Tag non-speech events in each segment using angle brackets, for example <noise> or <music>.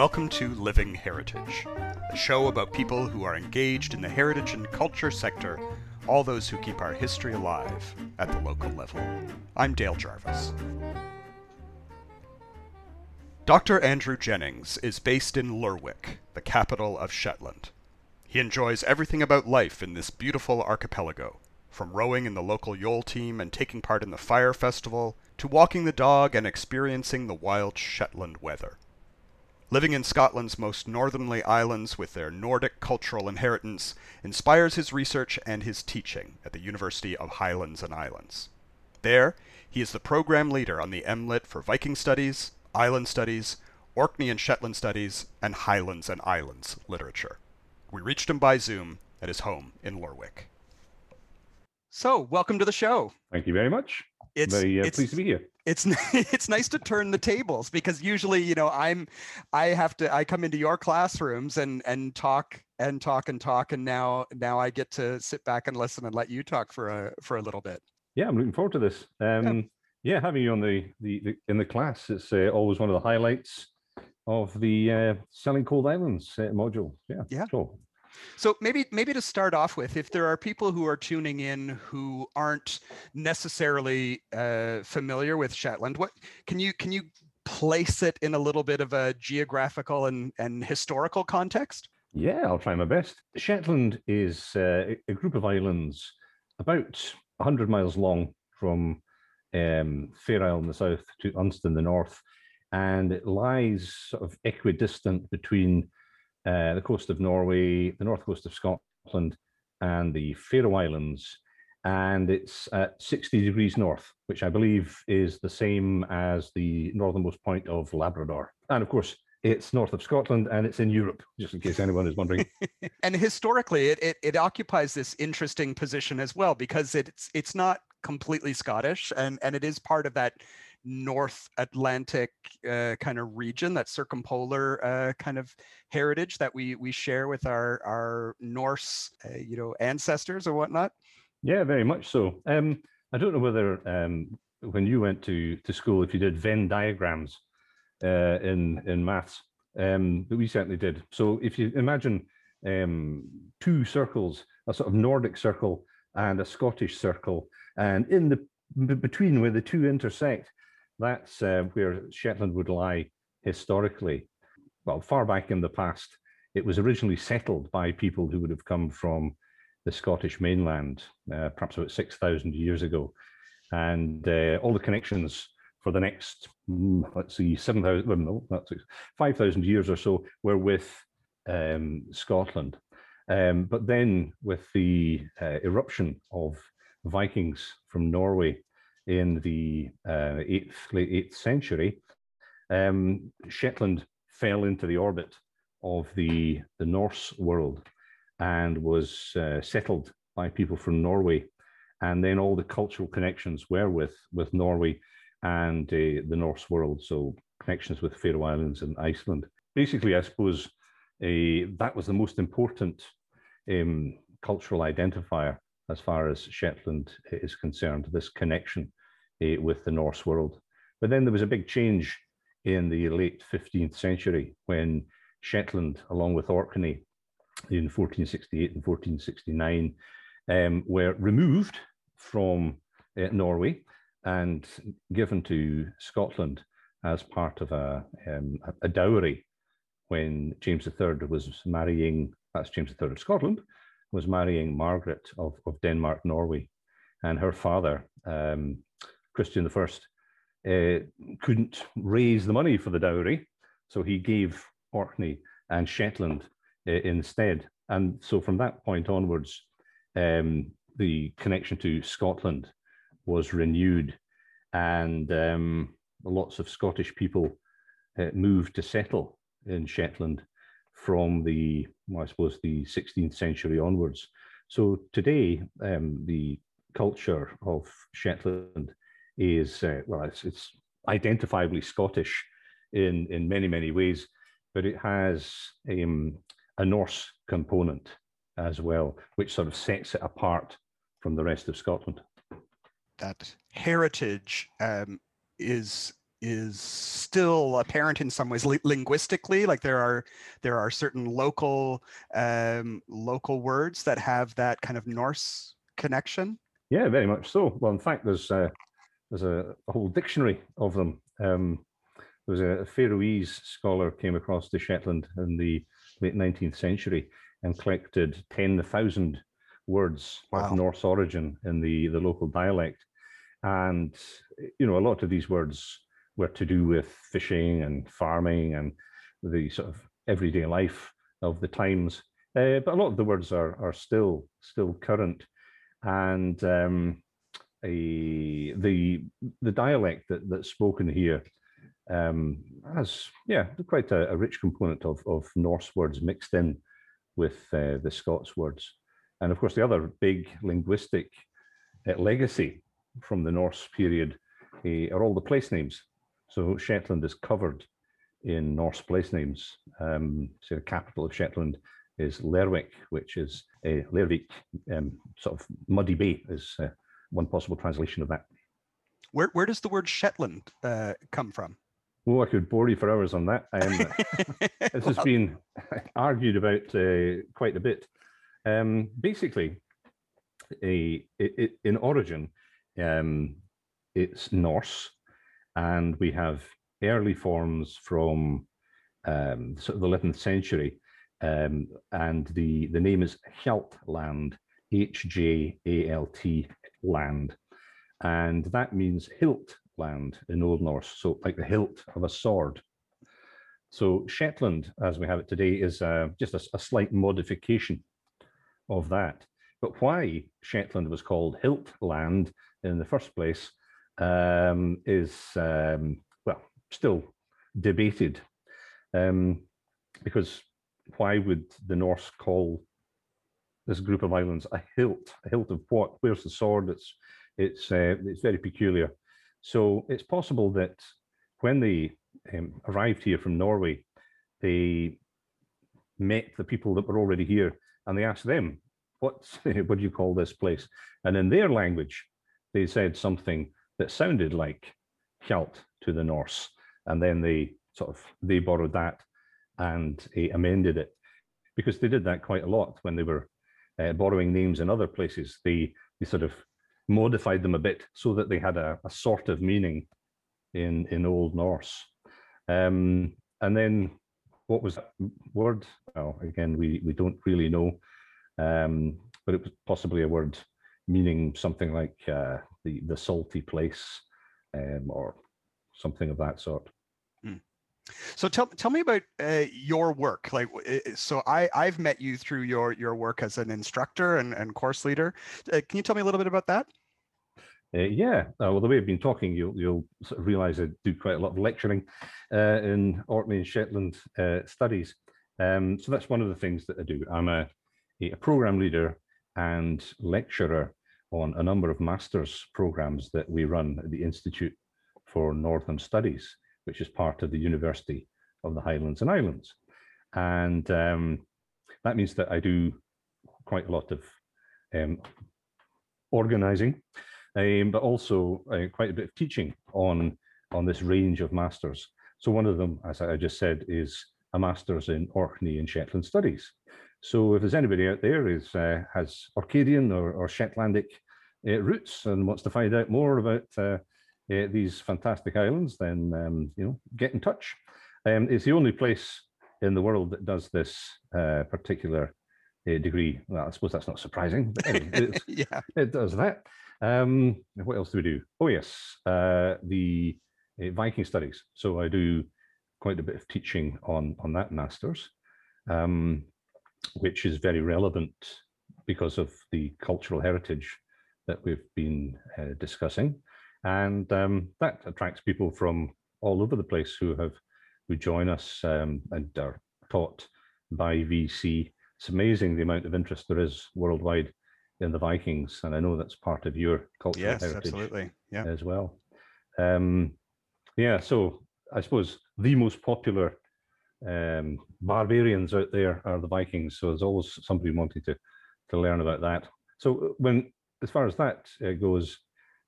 welcome to Living Heritage, a show about people who are engaged in the heritage and culture sector, all those who keep our history alive at the local level. I'm Dale Jarvis. Dr. Andrew Jennings is based in Lerwick, the capital of Shetland. He enjoys everything about life in this beautiful archipelago, from rowing in the local Yule team and taking part in the Fire Festival, to walking the dog and experiencing the wild Shetland weather. Living in Scotland's most northerly islands with their Nordic cultural inheritance inspires his research and his teaching at the University of Highlands and Islands. There, he is the program leader on the MLit for Viking Studies, Island Studies, Orkney and Shetland Studies, and Highlands and Islands literature. We reached him by Zoom at his home in Lerwick. So, welcome to the show. Thank you very much. It's, very uh, it's pleased to be here. it's <laughs> it's nice to turn the tables because usually you know i'm i have to i come into your classrooms and and talk and talk and talk and now now i get to sit back and listen and let you talk for a for a little bit Yeah, I'm looking forward to this. Um, yeah. having you on the, the, the in the class, it's uh, always one of the highlights of the uh, Selling Cold Islands uh, module. Yeah, Yeah. So, so maybe maybe to start off with if there are people who are tuning in who aren't necessarily uh, familiar with shetland what can you can you place it in a little bit of a geographical and and historical context yeah, I'll try my best. Shetland is uh, a- group of islands about 100 miles long from um, Fair Isle in the south to Unst in the north, and it lies sort of equidistant between uh, the coast of Norway, the north coast of Scotland, and the Faroe Islands. And it's at 60 degrees north, which I believe is the same as the northernmost point of Labrador. And of course, it's north of Scotland and it's in Europe, just in case anyone is wondering. <laughs> and historically it, it it occupies this interesting position as well because it's it's not completely scottish and and it is part of that north atlantic uh, kind of region that circumpolar uh, kind of heritage that we we share with our our norse uh, you know ancestors or whatnot yeah, very much so. Um, I don't know whether um, when you went to, to school, if you did Venn diagrams uh, in, in maths, um, but we certainly did. So if you imagine um, two circles, a sort of Nordic circle and a Scottish circle, and in the between where the two intersect, that's uh, where Shetland would lie historically. Well, far back in the past, it was originally settled by people who would have come from the Scottish mainland, uh, perhaps about 6,000 years ago. And uh, all the connections for the next, mm, let's see, 7,000, well, no, that's 5,000 years or so were with um, Scotland. Um, but then with the uh, eruption of Vikings from Norway in the uh, eighth, late 8th century, um, Shetland fell into the orbit of the, the Norse world and was uh, settled by people from Norway. And then all the cultural connections were with, with Norway and uh, the Norse world. So connections with Faroe Islands and Iceland. Basically, I suppose uh, that was the most important um, cultural identifier as far as Shetland is concerned, this connection uh, with the Norse world. But then there was a big change in the late 15th century when Shetland, along with Orkney, in 1468 and 1469 um, were removed from uh, Norway and given to Scotland as part of a, um, a dowry when James III was marrying, that's James III of Scotland, was marrying Margaret of, of Denmark, Norway. And her father, um, Christian I, uh, couldn't raise the money for the dowry. So he gave Orkney and Shetland uh, instead. And so from that point onwards, um, the connection to Scotland was renewed, and um, lots of Scottish people uh, moved to settle in Shetland from the, well, I suppose, the 16th century onwards. So today, um, the culture of Shetland is, uh, well, it's, it's identifiably Scottish in, in many, many ways, but it has um, a Norse component as well, which sort of sets it apart from the rest of Scotland. that heritage um, is is still apparent in some ways li- linguistically. Like there are there are certain local um, local words that have that kind of Norse connection. Yeah, very much so. Well, in fact, there's uh, there's a, a, whole dictionary of them. Um, there was a Faroese scholar came across to Shetland in the late 19th century and collected 10,000 words wow. of Norse origin in the, the local dialect. And, you know, a lot of these words were to do with fishing and farming and the sort of everyday life of the times. Uh, but a lot of the words are, are still still current. And um, a, the the dialect that, that's spoken here um, has yeah quite a, a, rich component of, of Norse words mixed in with uh, the Scots words, and of course the other big linguistic uh, legacy from the Norse period uh, are all the place names. So Shetland is covered in Norse place names. Um, so the capital of Shetland is Lerwick, which is a Lervik, um, sort of muddy bay is uh, one possible translation of that. Where, where does the word Shetland uh, come from? Oh, I could bore you for hours on that. Um, <laughs> this has been <laughs> argued about uh, quite a bit. Um, basically, a, it, it, in origin, um, it's Norse, and we have early forms from um, sort of the 11th century, um, and the, the name is Hjaltland, H J A L T land. And that means hilt land in Old Norse, so like the hilt of a sword. So Shetland, as we have it today, is uh, just a, a, slight modification of that. But why Shetland was called Hilt Land in the first place um, is, um, well, still debated. Um, because why would the Norse call this group of islands a hilt. A hilt of what? Where's the sword? It's it's uh, it's very peculiar. So it's possible that when they um, arrived here from Norway, they met the people that were already here, and they asked them, "What <laughs> what do you call this place?" And in their language, they said something that sounded like Hjalt to the Norse, and then they sort of they borrowed that and uh, amended it because they did that quite a lot when they were uh, borrowing names in other places, they, they sort of modified them a bit so that they had a, a sort of meaning in, in Old Norse. Um, and then what was that word? Well, again, we, we don't really know, um, but it was possibly a word meaning something like uh, the, the salty place um, or something of that sort. So tell tell me about uh, your work. Like, so I I've met you through your your work as an instructor and, and course leader. Uh, can you tell me a little bit about that? Uh, yeah, uh, well, the way I've been talking, you'll you'll sort of realise I do quite a lot of lecturing uh, in Orkney and Shetland uh, studies. Um, so that's one of the things that I do. I'm a, a program leader and lecturer on a number of masters programs that we run at the Institute for Northern Studies which is part of the University of the Highlands and Islands. And um, that means that I do quite a lot of um, organizing, um, but also uh, quite a bit of teaching on, on this range of masters. So one of them, as I just said, is a master's in Orkney and Shetland Studies. So if there's anybody out there is uh, has Orcadian or, or Shetlandic uh, roots and wants to find out more about uh, uh, these fantastic islands, then um, you know get in touch. Um, it's the only place in the world that does this uh, particular uh, degree. Well, I suppose that's not surprising, but anyway, <laughs> yeah, it does that. Um, what else do we do? Oh yes, uh, the uh, Viking studies. So I do quite a bit of teaching on on that masters, um, which is very relevant because of the cultural heritage that we've been uh, discussing and um, that attracts people from all over the place who have who join us um, and are taught by VC. It's amazing the amount of interest there is worldwide in the Vikings, and I know that's part of your cultural yes, heritage absolutely. Yeah. as well. Um, yeah, so I suppose the most popular um, barbarians out there are the Vikings. So there's always somebody wanting to to learn about that. So when as far as that uh, goes,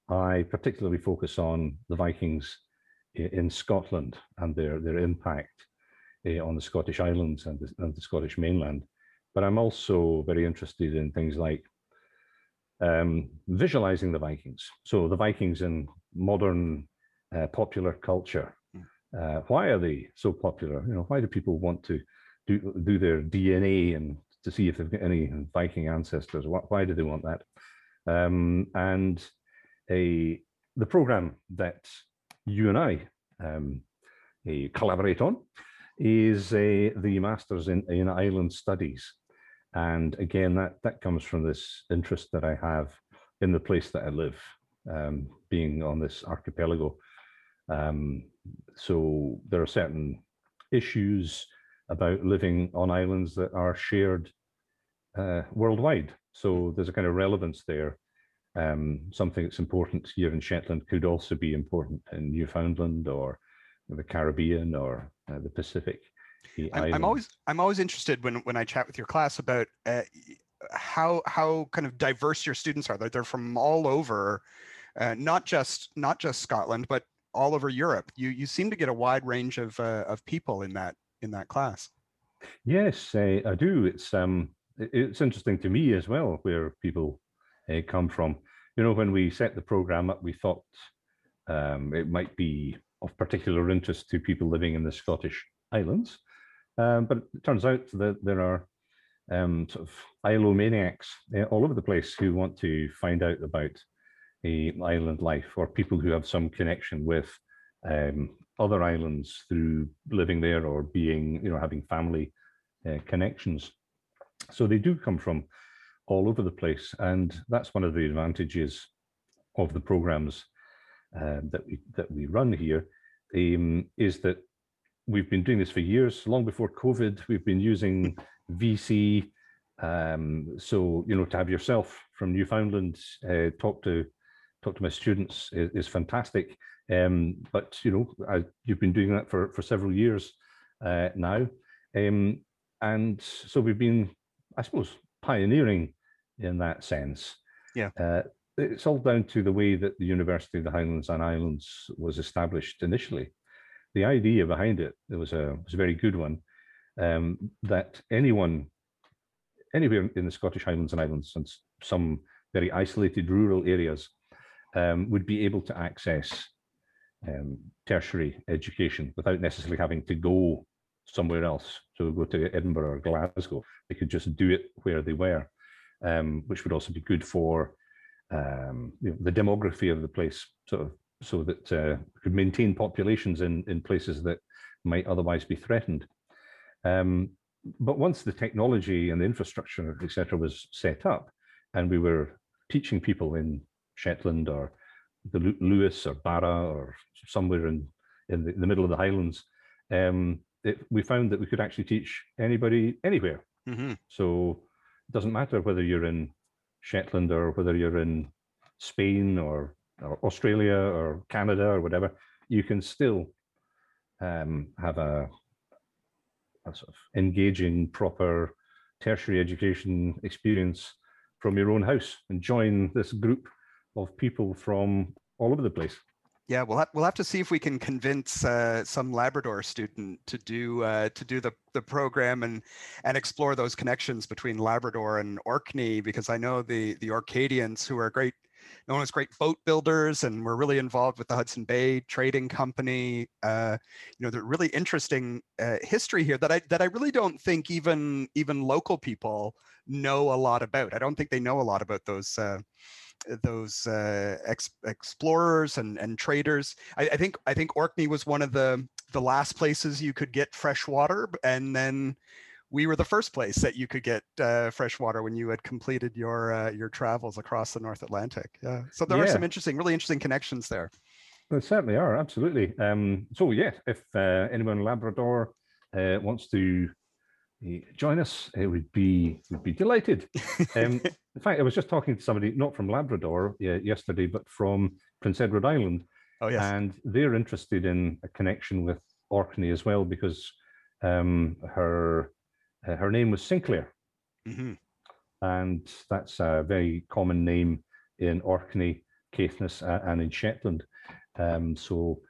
I particularly focus on the Vikings in Scotland and their their impact uh, on the Scottish Islands and the, and the, Scottish mainland. But I'm also very interested in things like um, visualizing the Vikings. So the Vikings in modern uh, popular culture. Uh, why are they so popular? You know, why do people want to do do their DNA and to see if they've got any Viking ancestors? Why, why do they want that? Um, and a the program that you and I um, collaborate on is a, the Masters in, in Island Studies. And again, that, that comes from this interest that I have in the place that I live, um, being on this archipelago. Um, so there are certain issues about living on islands that are shared uh, worldwide. So there's a kind of relevance there. Um, something that's important here in Shetland could also be important in Newfoundland or the Caribbean or uh, the Pacific. I'm, I'm, always I'm always interested when when I chat with your class about uh, how how kind of diverse your students are. They're, they're from all over, uh, not just not just Scotland, but all over Europe. You you seem to get a wide range of uh, of people in that in that class. Yes, I do. It's um it's interesting to me as well where people uh, come from. You know, when we set the program up, we thought um, it might be of particular interest to people living in the Scottish Islands. Um, but it turns out that there are um, sort of islomaniacs uh, all over the place who want to find out about a island life or people who have some connection with um, other islands through living there or being, you know, having family uh, connections. So they do come from all over the place. And that's one of the advantages of the programs uh, that we that we run here um, is that we've been doing this for years, long before COVID. We've been using VC. Um, so you know, to have yourself from Newfoundland uh, talk to talk to my students is, is fantastic. Um, but you know, I, you've been doing that for for several years uh, now, um, and so we've been, I suppose, pioneering in that sense. Yeah. Uh, it's all down to the way that the University of the Highlands and Islands was established initially. The idea behind it, it was a, was a very good one, um, that anyone, anywhere in the Scottish Highlands and Islands and some very isolated rural areas um, would be able to access um, tertiary education without necessarily having to go somewhere else. So go to Edinburgh or Glasgow. They could just do it where they were, um, which would also be good for um, you know, the demography of the place, sort of, so that uh, could maintain populations in in places that might otherwise be threatened. Um, but once the technology and the infrastructure, etc., was set up, and we were teaching people in Shetland or the Lewis or Barra or somewhere in in the, the middle of the Highlands, um, it, we found that we could actually teach anybody anywhere. Mm-hmm. So it doesn't matter whether you're in Shetland or whether you're in Spain or, or Australia or Canada or whatever, you can still um, have a, a sort of engaging, proper tertiary education experience from your own house and join this group of people from all over the place. Yeah, we'll have, we'll have to see if we can convince uh, some Labrador student to do uh, to do the, the program and and explore those connections between Labrador and Orkney because I know the the Orcadians who are great known as great boat builders and we're really involved with the Hudson Bay Trading Company. Uh, you know, the really interesting uh, history here that I that I really don't think even even local people know a lot about. I don't think they know a lot about those uh, those uh, ex- explorers and, and traders. I, I, think I think Orkney was one of the the last places you could get fresh water, and then we were the first place that you could get uh, fresh water when you had completed your uh, your travels across the North Atlantic. Yeah, so there yeah. are some interesting, really interesting connections there. There certainly are, absolutely. Um, so yeah, if uh, anyone in Labrador uh, wants to join us, it would be would be delighted. <laughs> Um, in fact, I was just talking to somebody not from Labrador yesterday, but from Prince Edward Island. Oh yes, and they're interested in a connection with Orkney as well because um, her uh, her name was Sinclair, mm-hmm. and that's a very common name in Orkney, Caithness, uh, and in Shetland. Um, so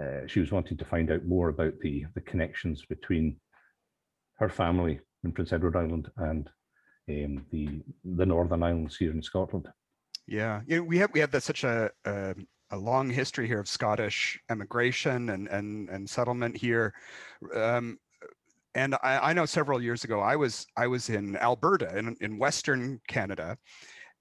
uh, she was wanting to find out more about the the connections between her family in Prince Edward Island and um, the the Northern Islands here in Scotland. Yeah, you know, we have we have such a, a a long history here of Scottish emigration and and and settlement here. Um, and I, I, know several years ago I was I was in Alberta in, in Western Canada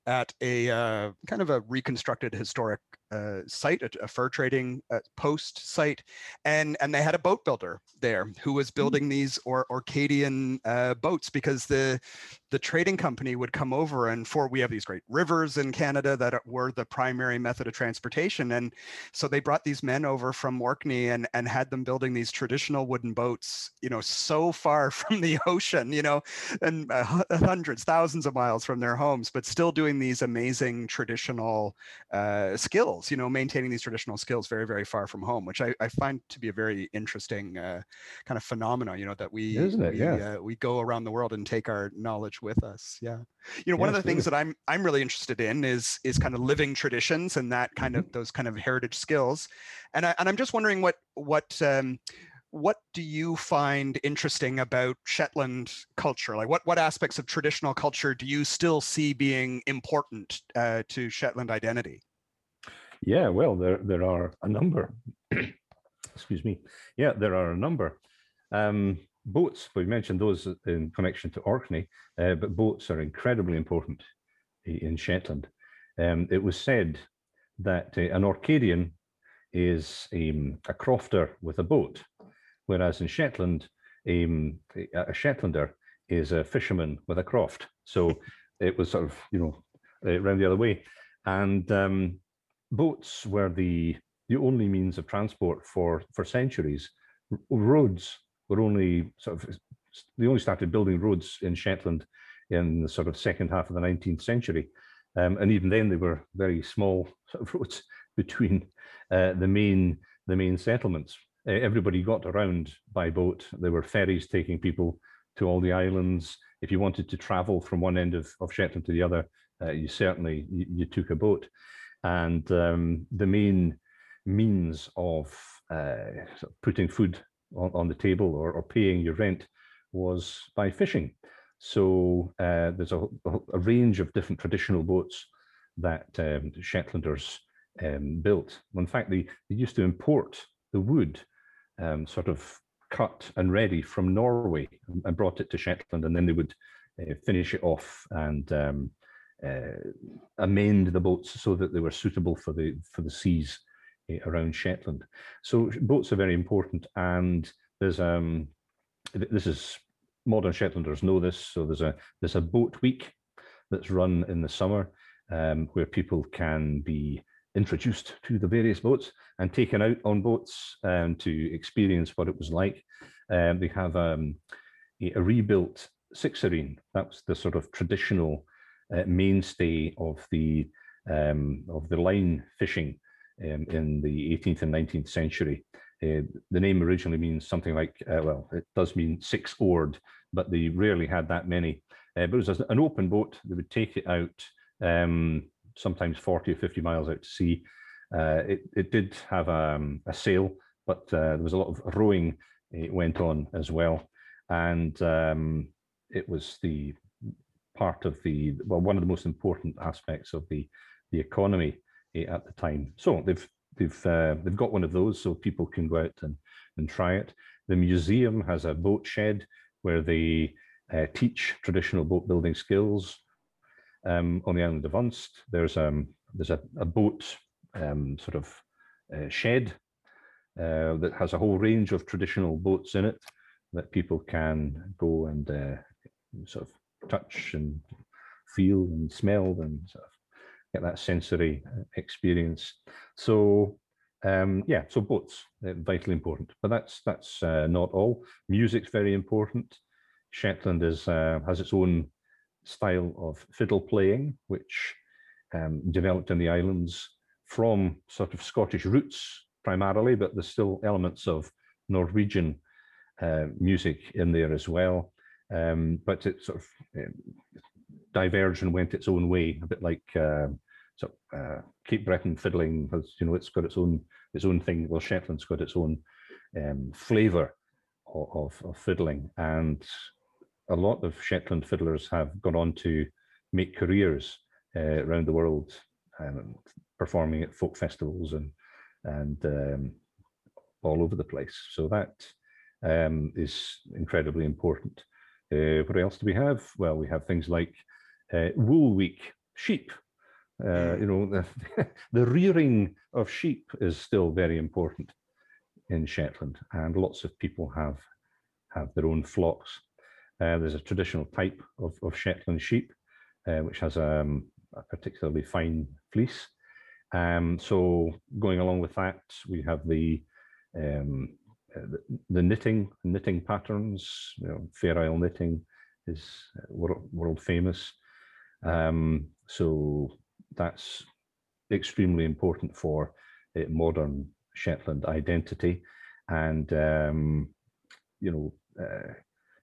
at a uh, kind of a reconstructed historic uh, site, a, a, fur trading uh, post site, and and they had a boat builder there who was hmm. building these or Orcadian uh, boats because the the trading company would come over and for we have these great rivers in Canada that were the primary method of transportation, and so they brought these men over from Orkney and and had them building these traditional wooden boats, you know, so far <laughs> from the ocean, you know, and uh, hundreds, thousands of miles from their homes, but still doing these amazing traditional uh, skills skills, you know, maintaining these traditional skills very, very far from home, which I, I find to be a very interesting uh, kind of phenomenon, you know, that we, Isn't it? we, yeah. Uh, we go around the world and take our knowledge with us. Yeah. You know, one of the things that I'm, I'm really interested in is, is kind of living traditions and that kind mm-hmm. of, those kind of heritage skills. And I, and I'm just wondering what, what, um, what do you find interesting about Shetland culture? Like, what what aspects of traditional culture do you still see being important uh, to Shetland identity? Yeah, well, there there are a number. <clears throat> Excuse me. Yeah, there are a number. Um, boats, we mentioned those in connection to Orkney, uh, but boats are incredibly important in Shetland. Um, it was said that uh, an Orcadian is um, a crofter with a boat, whereas in Shetland, um, a Shetlander is a fisherman with a croft. So it was sort of, you know, around the other way. And um, boats were the the only means of transport for for centuries. Roads were only sort of they only started building roads in Shetland in the sort of second half of the 19th century, um, and even then they were very small <laughs> sort of roads between uh, the main the main settlements. Uh, everybody got around by boat. There were ferries taking people to all the islands. If you wanted to travel from one end of, of Shetland to the other, uh, you certainly you, you took a boat and um, the main means of uh, putting food on, on the table or, or, paying your rent was by fishing. So uh, there's a, a, range of different traditional boats that um, Shetlanders um, built. In fact, they, they used to import the wood um, sort of cut and ready from Norway and brought it to Shetland, and then they would uh, finish it off and um, amend the boats so that they were suitable for the for the seas uh, around Shetland. So boats are very important, and there's um this is modern Shetlanders know this. So there's a there's a boat week that's run in the summer um, where people can be introduced to the various boats and taken out on boats um, to experience what it was like. Um, they have um, a, a rebuilt sixareen. That's the sort of traditional uh, mainstay of the um, of the line fishing um, in the 18th and 19th century. Uh, the name originally means something like, uh, well, it does mean six oared, but they rarely had that many. Uh, but it was an open boat. They would take it out um, sometimes 40 or 50 miles out to sea. Uh, it, it did have um, a sail, but uh, there was a lot of rowing it went on as well. And um, it was the part of the well one of the most important aspects of the the economy eh, at the time. So they've they've uh, they've got one of those so people can go out and and try it. The museum has a boat shed where they uh, teach traditional boat building skills. Um, on the island of Unst, there's um there's a, a boat um, sort of uh, shed uh, that has a whole range of traditional boats in it that people can go and uh, sort of touch and feel and smell and sort of get that sensory uh, experience. So um, yeah, so boats uh, vitally important, but that's that's uh, not all. Music's very important. Shetland is uh, has its own style of fiddle playing, which um, developed in the islands from sort of Scottish roots primarily, but there's still elements of Norwegian uh, music in there as well. Um, but it sort of um, diverged and went its own way, a bit like uh, so uh, Cape Breton fiddling has, you know, it's got its own its own thing. Well, Shetland's got its own um, flavour of, of, of, fiddling, and a lot of Shetland fiddlers have gone on to make careers uh, around the world, um, performing at folk festivals and and um, all over the place. So that um, is incredibly important. Uh, what else do we have? Well, we have things like uh, Wool Week, sheep. Uh, hmm. you know, the, <laughs> the rearing of sheep is still very important in Shetland, and lots of people have have their own flocks. Uh, there's a traditional type of, of Shetland sheep, uh, which has um, a particularly fine fleece. Um, so going along with that, we have the um, the, the, knitting knitting patterns. You know, Fair Isle knitting is uh, world, world famous. Um, so that's extremely important for uh, modern Shetland identity, and um, you know, uh,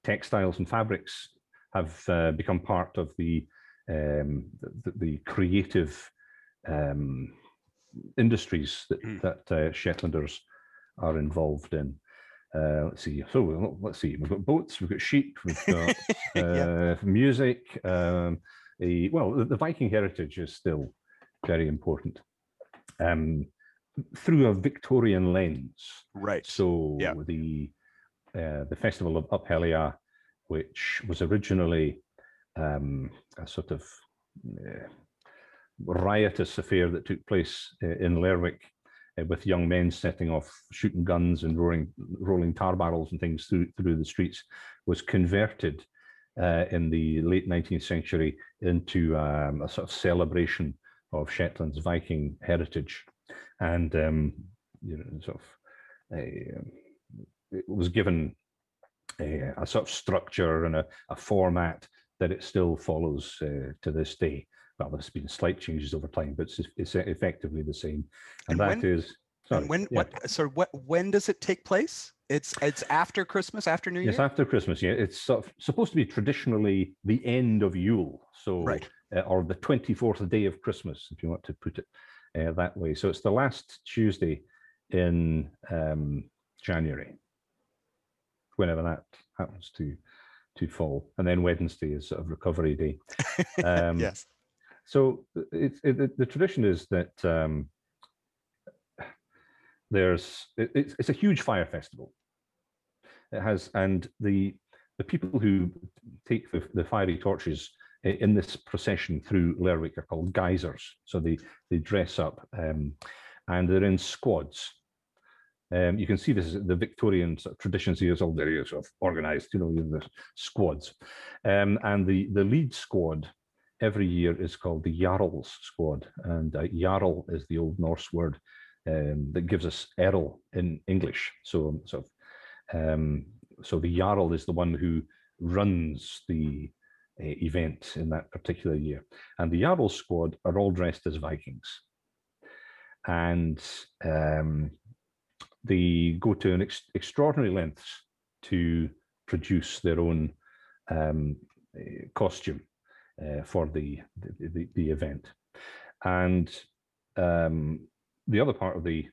textiles and fabrics have uh, become part of the um, the, the, creative um, industries that, mm. that uh, Shetlanders are involved in. Uh, let's see. So let's see. We've got boats. We've got sheep. We've got <laughs> uh, music. Um, a, well, the, the, Viking heritage is still very important um, through a Victorian lens. Right. So yeah. the uh, the festival of Up Helly Aa, which was originally um, a sort of uh, riotous affair that took place uh, in Lerwick uh, with young men setting off shooting guns and roaring, rolling tar barrels and things through, through the streets, was converted uh, in the late 19th century into um, a sort of celebration of Shetland's Viking heritage. And um, you know, sort of, um, it was given a, a, sort of structure and a, a, format that it still follows uh, to this day well, there's been slight changes over time, but it's, it's effectively the same. And, and that when, is sorry, when yeah. what so what when does it take place? It's it's after Christmas, after New Year. It's after Christmas. Yeah, it's sort of supposed to be traditionally the end of Yule, so right. uh, or the twenty fourth day of Christmas, if you want to put it uh, that way. So it's the last Tuesday in um, January, whenever that happens to to fall, and then Wednesday is sort of recovery day. <laughs> Um, yes. So it's it, the tradition is that um, there's it, it's, it's a huge fire festival. It has and the the people who take the, the fiery torches in this procession through Lerwick are called guizers. So they they dress up um, and they're in squads. Um, you can see this is the Victorian sort of traditions here all very sort of organized, you know, in the squads. Um, and the, the lead squad every year is called the Jarls Squad, and uh, Jarl is the Old Norse word um, that gives us Earl in English. So, so, um, so the Jarl is the one who runs the uh, event in that particular year, and the Jarl Squad are all dressed as Vikings, and um, they go to an ex extraordinary lengths to produce their own um, uh, costume for the, the, the event. And um, the other part of the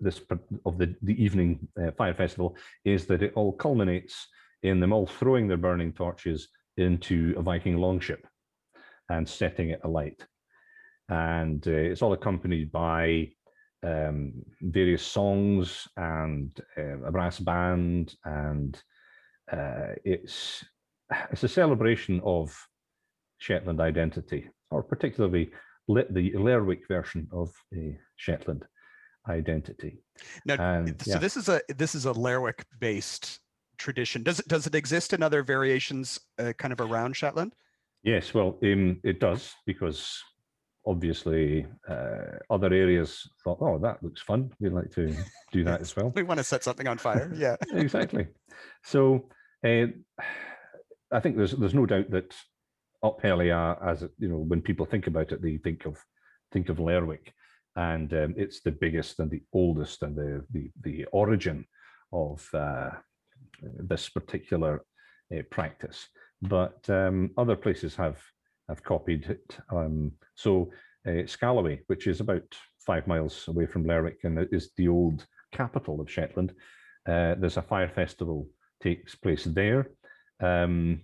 this of the the evening uh, fire festival is that it all culminates in them all throwing their burning torches into a Viking longship and setting it alight. And uh, it's all accompanied by um, various songs and uh, a brass band, and uh, it's it's a celebration of Shetland identity, or particularly the Lerwick version of a Shetland identity. Now, and, so yeah. this is a this is a Lerwick based tradition. Does it does it exist in other variations, uh, kind of around Shetland? Yes, well, um, it does because obviously uh, other areas thought, oh, that looks fun. We'd like to do that as <laughs> well. we want to set something on fire. Yeah, <laughs> exactly. So uh, I think there's there's no doubt that Up Helly Aa, as you know, when people think about it, they think of think of Lerwick, and um, it's the biggest and the oldest and the the, the origin of uh, this particular uh, practice. But um, other places have have copied it. Um, so uh, Scalloway, which is about five miles away from Lerwick and is the old capital of Shetland. Uh, there's a fire festival takes place there. Um,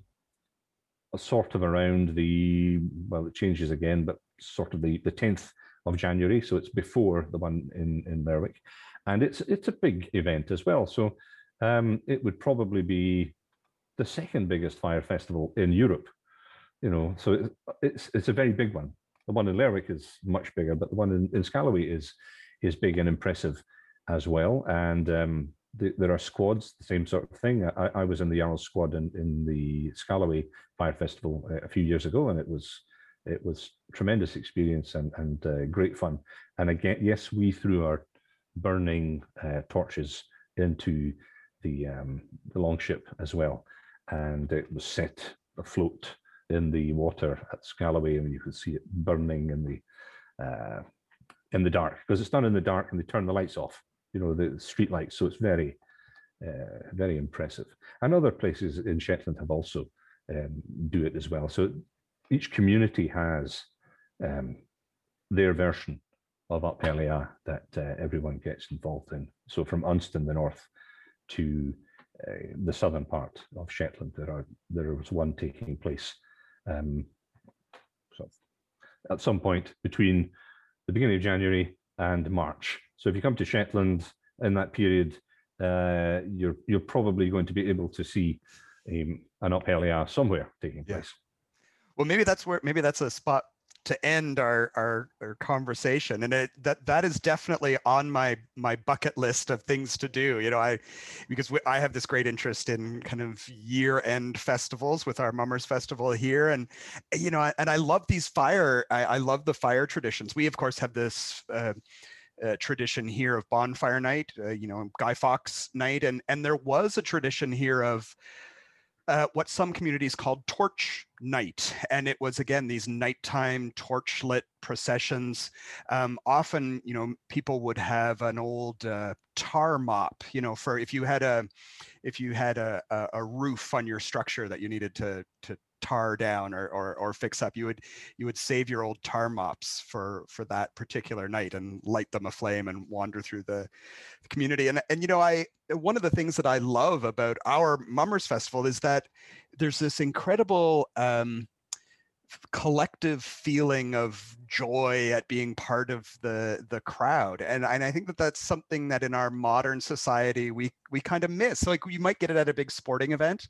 sort of around the well, it changes again, but sort of the the tenth of January, so it's before the one in in Lerwick, and it's it's a big event as well. So um, it would probably be the second biggest fire festival in Europe. You know, so it's it's, it's a very big one. The one in Lerwick is much bigger, but the one in, in Scalloway is is big and impressive as well. And um, the, there are squads, the same sort of thing. I, I was in the Jarl squad in, in the Scalloway Fire Festival uh, a few years ago, and it was it was tremendous experience and and uh, great fun. And again, yes, we threw our burning uh, torches into the um, the longship as well, and it was set afloat in the water at Scalloway, and you could see it burning in the uh, in the dark because it's done in the dark, and they turn the lights off you know, the street lights. So it's very, uh, very impressive. And other places in Shetland have also um, do it as well. So each community has um, their version of Up Helly Aa that uh, everyone gets involved in. So from Unst in the north to uh, the southern part of Shetland, there are there was one taking place um, so at some point between the beginning of January and March. So if you come to Shetland in that period, uh, you're you're probably going to be able to see um, an Up Helly Aa somewhere taking place. Yeah. Well, maybe that's where maybe that's a spot to end our, our, our conversation and it, that that is definitely on my my bucket list of things to do you know i because we, i have this great interest in kind of year end festivals with our mummers festival here and you know and i love these fire i, I love the fire traditions we of course have this uh, uh, tradition here of bonfire night, uh, you know, Guy Fawkes night, and and there was a tradition here of uh, what some communities called torch night, and it was again these nighttime torchlit processions. Um, often, you know, people would have an old uh, tar mop, you know, for if you had a if you had a, a, a roof on your structure that you needed to to tar down or, or, or fix up. You would you would save your old tar mops for for that particular night and light them aflame and wander through the, community. And and you know i one of the things that i love about our mummers festival is that there's this incredible um, collective feeling of joy at being part of the the crowd and and I think that that's something that in our modern society we we kind of miss like you might get it at a big sporting event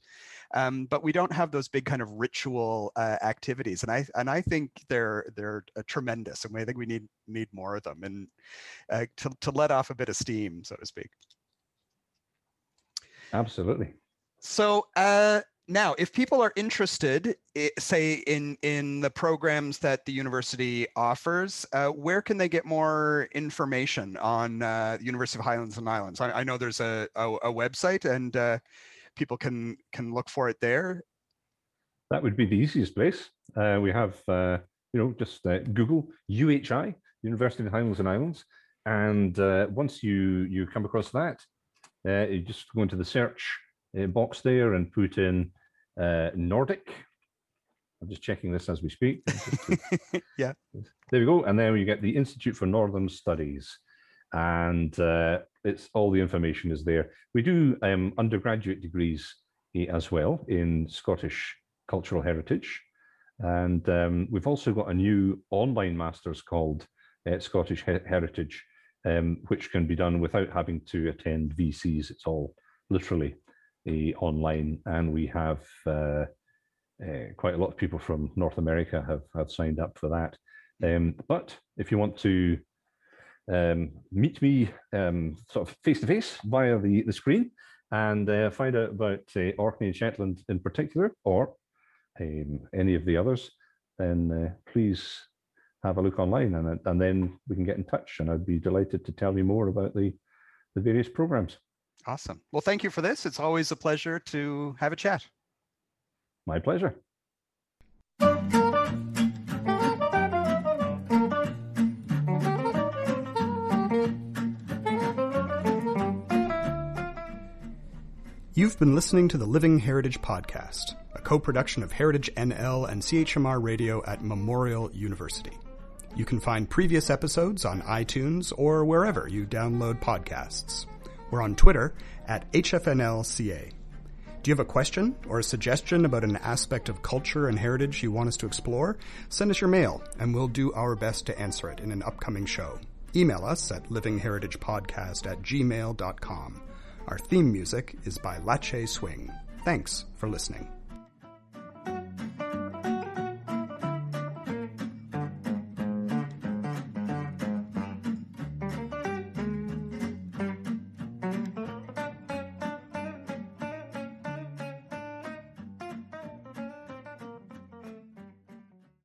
um, but we don't have those big kind of ritual uh, activities and I and I think they're they're uh, tremendous and I think we need need more of them and uh, to, to let off a bit of steam so to speak. Absolutely. So uh now, if people are interested, say in in the programs that the university offers, uh, where can they get more information on uh, University of Highlands and Islands? I, I know there's a, a, a website, and uh, people can can look for it there. That would be the easiest place. Uh, we have, uh, you know, just uh, Google UHI, University of Highlands and Islands, and once you you come across that, you just go into the search box there and put in uh, Nordic. I'm just checking this as we speak. <laughs> yeah. There we go. And then you get the Institute for Northern Studies. And uh, it's all the information is there. We do um, undergraduate degrees eh, as well in Scottish cultural heritage. And um, we've also got a new online master's called uh, Scottish Heritage, um, which can be done without having to attend VCs. It's all literally online, and we have uh, uh, quite a lot of people from North America have have signed up for that. Um, but if you want to um, meet me um, sort of face to face via the the screen and uh, find out about uh, Orkney and Shetland in particular, or um, any of the others, then uh, please have a look online, and and then we can get in touch. And I'd be delighted to tell you more about the the various programs. Awesome. Well, thank you for this. It's always a pleasure to have a chat. My pleasure. You've been listening to the Living Heritage Podcast, a co production of Heritage NL and CHMR Radio at Memorial University. You can find previous episodes on iTunes or wherever you download podcasts. We're on Twitter at HFNLCA. Do you have a question or a suggestion about an aspect of culture and heritage you want us to explore? Send us your mail, and we'll do our best to answer it in an upcoming show. Email us at livingheritagepodcast at gmail.com. Our theme music is by Lache Swing. Thanks for listening.